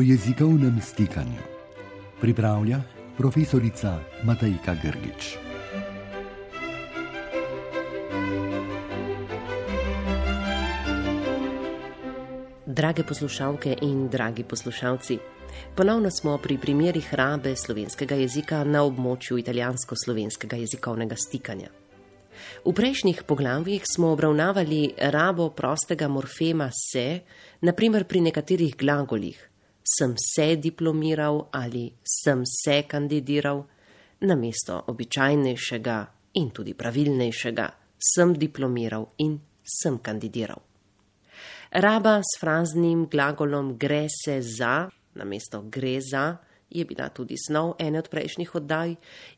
o jezikovnem stikanju. Pripravlja profesorica Matajka Grgič. Drage poslušalke in dragi poslušalci, ponovno smo pri primerih rabe slovenskega jezika na območju italijansko-slovenskega jezikovnega stikanja. V prejšnjih poglavjih smo obravnavali rabo prostega morfema se, naprimer pri nekaterih glagolih: sem se diplomiral ali sem se kandidiral, namesto običajnejšega in tudi pravilnejšega: sem diplomiral in sem kandidiral. Raba s fraznim glagolom gre se za, namesto gre za, je bila tudi snov ene od prejšnjih oddaj,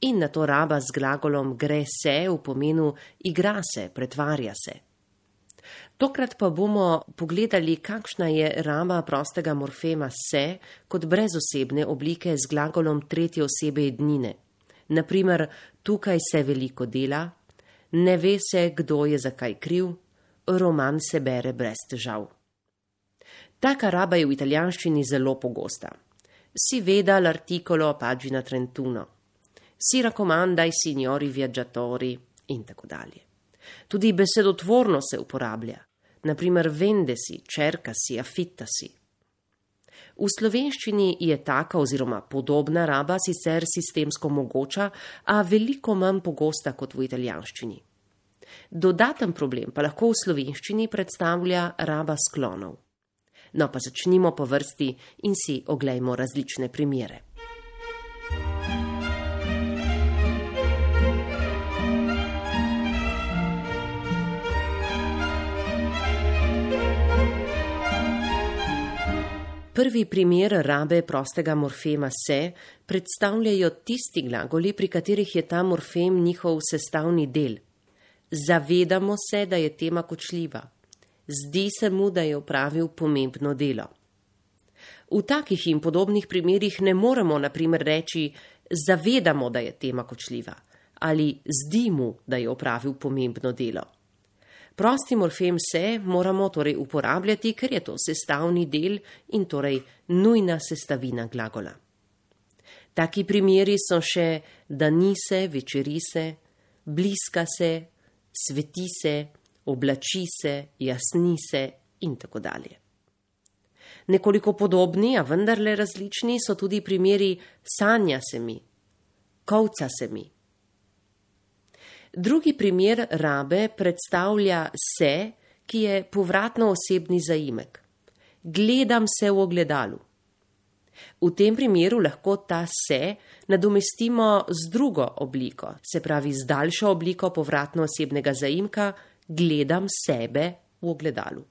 in na to raba z glagolom gre se v pomenu igra se, pretvarja se. Tokrat pa bomo pogledali, kakšna je raba prostega morfema se kot brezosebne oblike z glagolom tretje osebe jednine. Naprimer, tukaj se veliko dela, ne ve se, kdo je zakaj kriv, roman se bere brez težav. Taka raba je v italijanščini zelo pogosta si veda l'articolo pagina 31. Si raccomanda ai signori viaggiatori in tako dalje. Tudi besedotvorno se uporablja, naprimer vendesi, čerkasi, afittasi. V slovenščini je taka oziroma podobna raba sicer sistemsko mogoča, a veliko manj pogosta kot v italijanščini. Dodaten problem pa lahko v slovenščini predstavlja raba sklonov. No, pa začnimo po vrsti in si oglejmo različne primere. Prvi primer rabe prostega morfema se predstavljajo tisti glagoli, pri katerih je ta morfem njihov sestavni del. Zavedamo se, da je tema kočljiva zdi se mu, da je opravil pomembno delo. V takih in podobnih primerjih ne moremo naprimer reči, zavedamo, da je tema kočljiva ali zdi mu, da je opravil pomembno delo. Prosti morfem se moramo torej uporabljati, ker je to sestavni del in torej nujna sestavina glagola. Taki primeri so še dani se, večeri se, bliska se, sveti se, oblači se, jasni se in tako dalje. Nekoliko podobni, a vendarle različni so tudi primeri sanja se mi, kovca se mi. Drugi primer rabe predstavlja se, ki je povratno osebni zaimek. Gledam se v ogledalu. V tem primeru lahko ta se nadomestimo z drugo obliko, se pravi z daljšo obliko povratno osebnega zaimka, gledam sebe v ogledalu.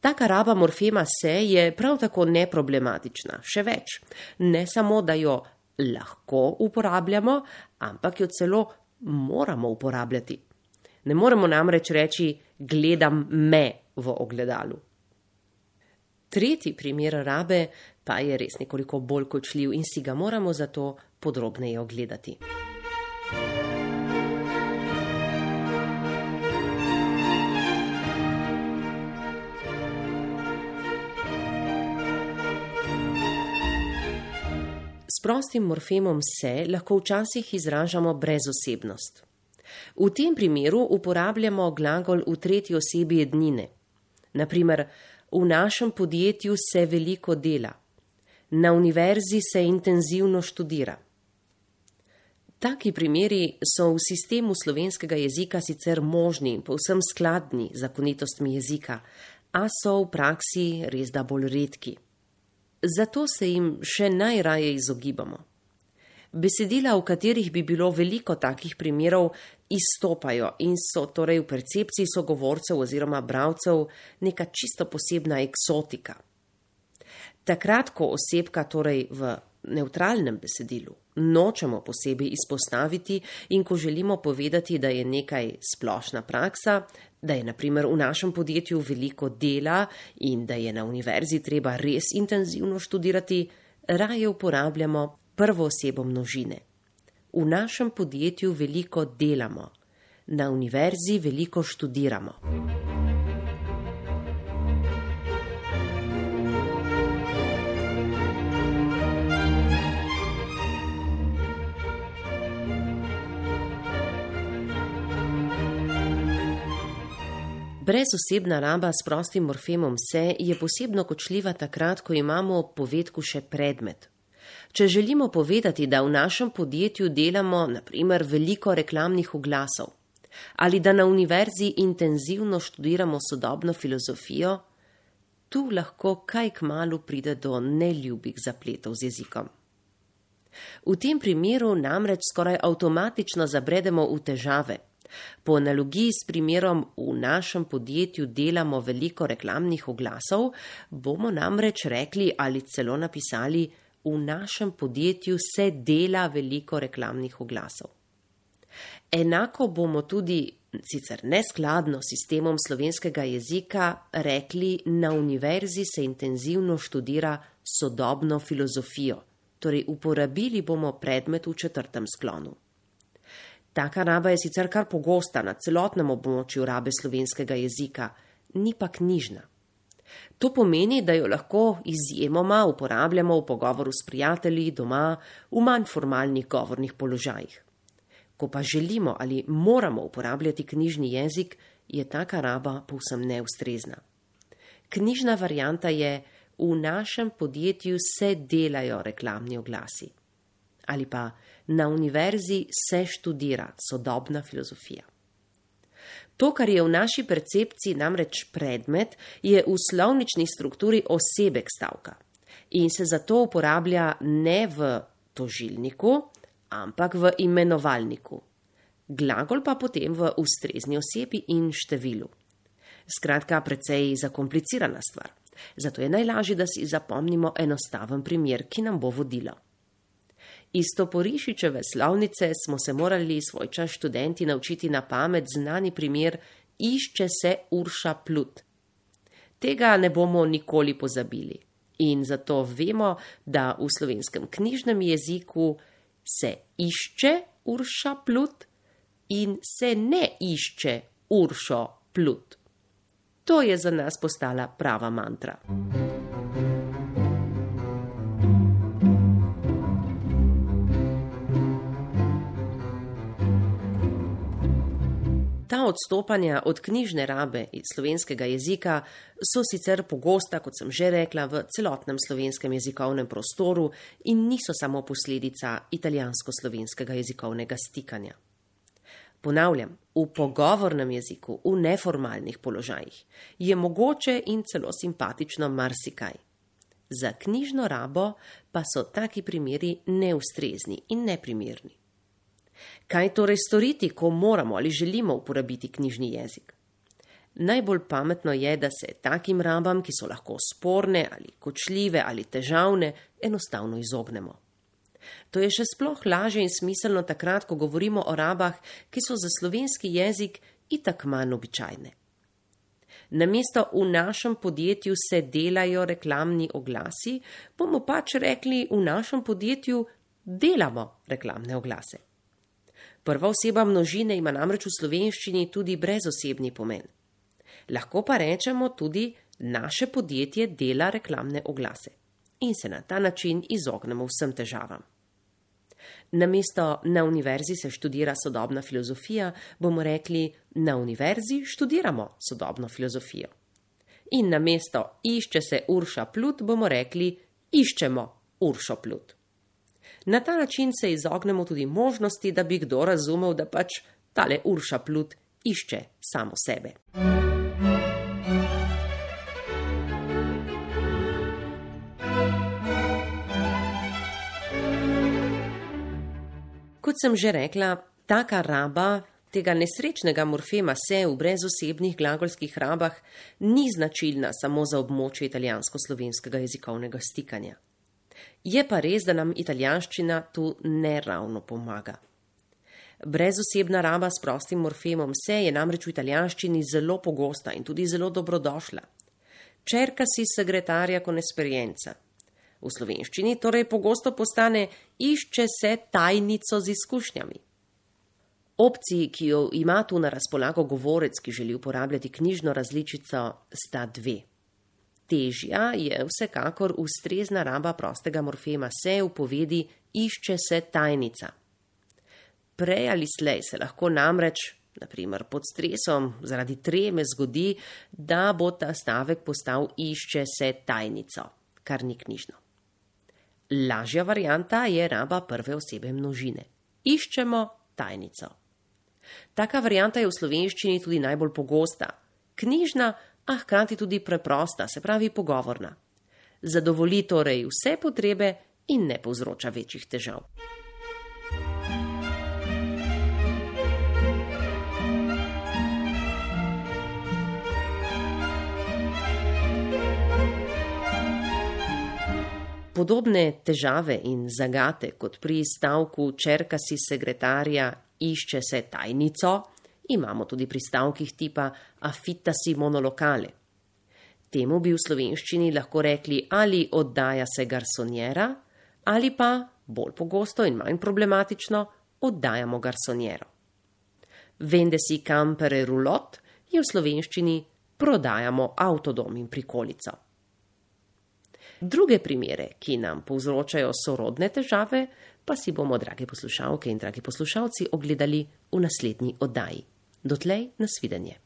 Taka raba morfema se je prav tako neproblematična, še več, ne samo, da jo lahko uporabljamo, ampak jo celo moramo uporabljati. Ne moremo namreč reči: gledam me v ogledalu. Tretji primer rabe pa je res nekoliko bolj kočljiv in si ga moramo zato podrobneje ogledati. Prostim morfemom se lahko včasih izražamo brezosebnost. V tem primeru uporabljamo glagol v tretji osebi jednine. Naprimer, v našem podjetju se veliko dela, na univerzi se intenzivno študira. Taki primeri so v sistemu slovenskega jezika sicer možni in povsem skladni z zakonitostmi jezika, a so v praksi res da bolj redki zato se jim še najraje izogibamo. Besedila, v katerih bi bilo veliko takih primerov, izstopajo in so torej v percepciji sogovorcev oziroma bravcev neka čisto posebna eksotika. Takrat, ko osebka torej v neutralnem besedilu nočemo posebej izpostaviti in ko želimo povedati, da je nekaj splošna praksa, da je naprimer v našem podjetju veliko dela in da je na univerzi treba res intenzivno študirati, raje uporabljamo prvo osebo množine. V našem podjetju veliko delamo, na univerzi veliko študiramo. Brezosebna raba s prostim morfemom se je posebno kočljiva takrat, ko imamo v povedku še predmet. Če želimo povedati, da v našem podjetju delamo naprimer veliko reklamnih oglasov ali da na univerzi intenzivno študiramo sodobno filozofijo, tu lahko kaj k malu pride do neljubih zapletov z jezikom. V tem primeru namreč skoraj avtomatično zabredemo v težave. Po analogiji s primerom v našem podjetju delamo veliko reklamnih oglasov, bomo namreč rekli ali celo napisali, v našem podjetju se dela veliko reklamnih oglasov. Enako bomo tudi, sicer neskladno s sistemom slovenskega jezika, rekli, na univerzi se intenzivno študira sodobno filozofijo, torej uporabili bomo predmet v četrtem sklonu. Taka raba je sicer kar pogosta na celotnem območju rabe slovenskega jezika, ni pa knjižna. To pomeni, da jo lahko izjemoma uporabljamo v pogovoru s prijatelji doma v manj formalnih govornih položajih. Ko pa želimo ali moramo uporabljati knjižni jezik, je taka raba povsem neustrezna. Knjižna varijanta je: V našem podjetju se delajo reklamni oglasi. Ali pa na univerzi se študira sodobna filozofija. To, kar je v naši percepciji namreč predmet, je v slovnični strukturi osebek stavka in se zato uporablja ne v tožilniku, ampak v imenovalniku. Glagol pa potem v ustrezni osebi in številu. Skratka, precej zakomplicirana stvar. Zato je najlažje, da si zapomnimo enostaven primer, ki nam bo vodilo. Iz Toporišičeve slovnice smo se morali svoj čas študenti naučiti na pamet znani primer Išče se Urša Plut. Tega ne bomo nikoli pozabili. In zato vemo, da v slovenskem knjižnem jeziku se išče Urša Plut in se ne išče Uršo Plut. To je za nas postala prava mantra. Ta odstopanja od knjižne rabe iz slovenskega jezika so sicer pogosta, kot sem že rekla, v celotnem slovenskem jezikovnem prostoru in niso samo posledica italijansko-slovenskega jezikovnega stikanja. Ponavljam, v pogovornem jeziku, v neformalnih položajih je mogoče in celo simpatično marsikaj. Za knjižno rabo pa so taki primeri neustrezni in neprimerni. Kaj torej storiti, ko moramo ali želimo uporabiti knjižni jezik? Najbolj pametno je, da se takim rabam, ki so lahko sporne ali kočljive ali težavne, enostavno izognemo. To je še sploh lažje in smiselno takrat, ko govorimo o rabah, ki so za slovenski jezik itak manj običajne. Namesto v našem podjetju se delajo reklamni oglasi, bomo pač rekli v našem podjetju delamo reklamne oglase. Prva oseba množine ima namreč v slovenščini tudi brezosebni pomen. Lahko pa rečemo tudi, naše podjetje dela reklamne oglase in se na ta način izognemo vsem težavam. Namesto na univerzi se študira sodobna filozofija, bomo rekli, na univerzi študiramo sodobno filozofijo. In namesto išče se Urša Plut, bomo rekli, iščemo Uršo Plut. Na ta način se izognemo tudi možnosti, da bi kdo razumel, da pač tale Urša Plut išče samo sebe. Kot sem že rekla, taka raba tega nesrečnega morfema se v brezosebnih glagolskih rabah ni značilna samo za območje italijansko-slovenskega jezikovnega stikanja. Je pa res, da nam italijanščina tu ne ravno pomaga. Brezosebna raba s prostim morfemom se je namreč v italijanščini zelo pogosta in tudi zelo dobrodošla. Čerka si sekretarja con esperienza. V slovenščini torej pogosto postane išče se tajnico z izkušnjami. Opciji, ki jo ima tu na razpolago govorec, ki želi uporabljati knjižno različico, sta dve. Težja je vsekakor ustrezna raba prostega morfema se v povedi išče se tajnica. Prej ali slej se lahko namreč, naprimer pod stresom, zaradi treme zgodi, da bo ta stavek postal išče se tajnico, kar ni knjižno. Lažja varijanta je raba prve osebe množine. Iščemo tajnico. Taka varijanta je v slovenščini tudi najbolj pogosta, knjižna, a hkrati tudi preprosta, se pravi pogovorna. Zadovoli torej vse potrebe in ne povzroča večjih težav. Podobne težave in zagate kot pri stavku črka si sekretarja išče se tajnico, imamo tudi pri stavkih tipa afita si monolokale. Temu bi v slovenščini lahko rekli ali oddaja se garsonjera ali pa, bolj pogosto in manj problematično, oddajamo garsonjero. Vende si kampere rulot je v slovenščini prodajamo avtodom in prikolico. Druge primere, ki nam povzročajo sorodne težave, pa si bomo, drage poslušalke in dragi poslušalci, ogledali v naslednji oddaji. Dotlej nasvidenje.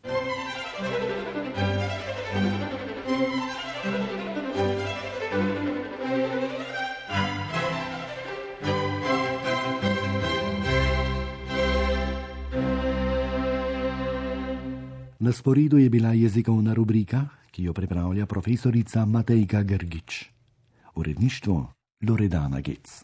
Na sporedu je bila jezikovna rubrika ki jo pripravlja profesorica Matejka Grgič. Uredništvo Loredana Gec.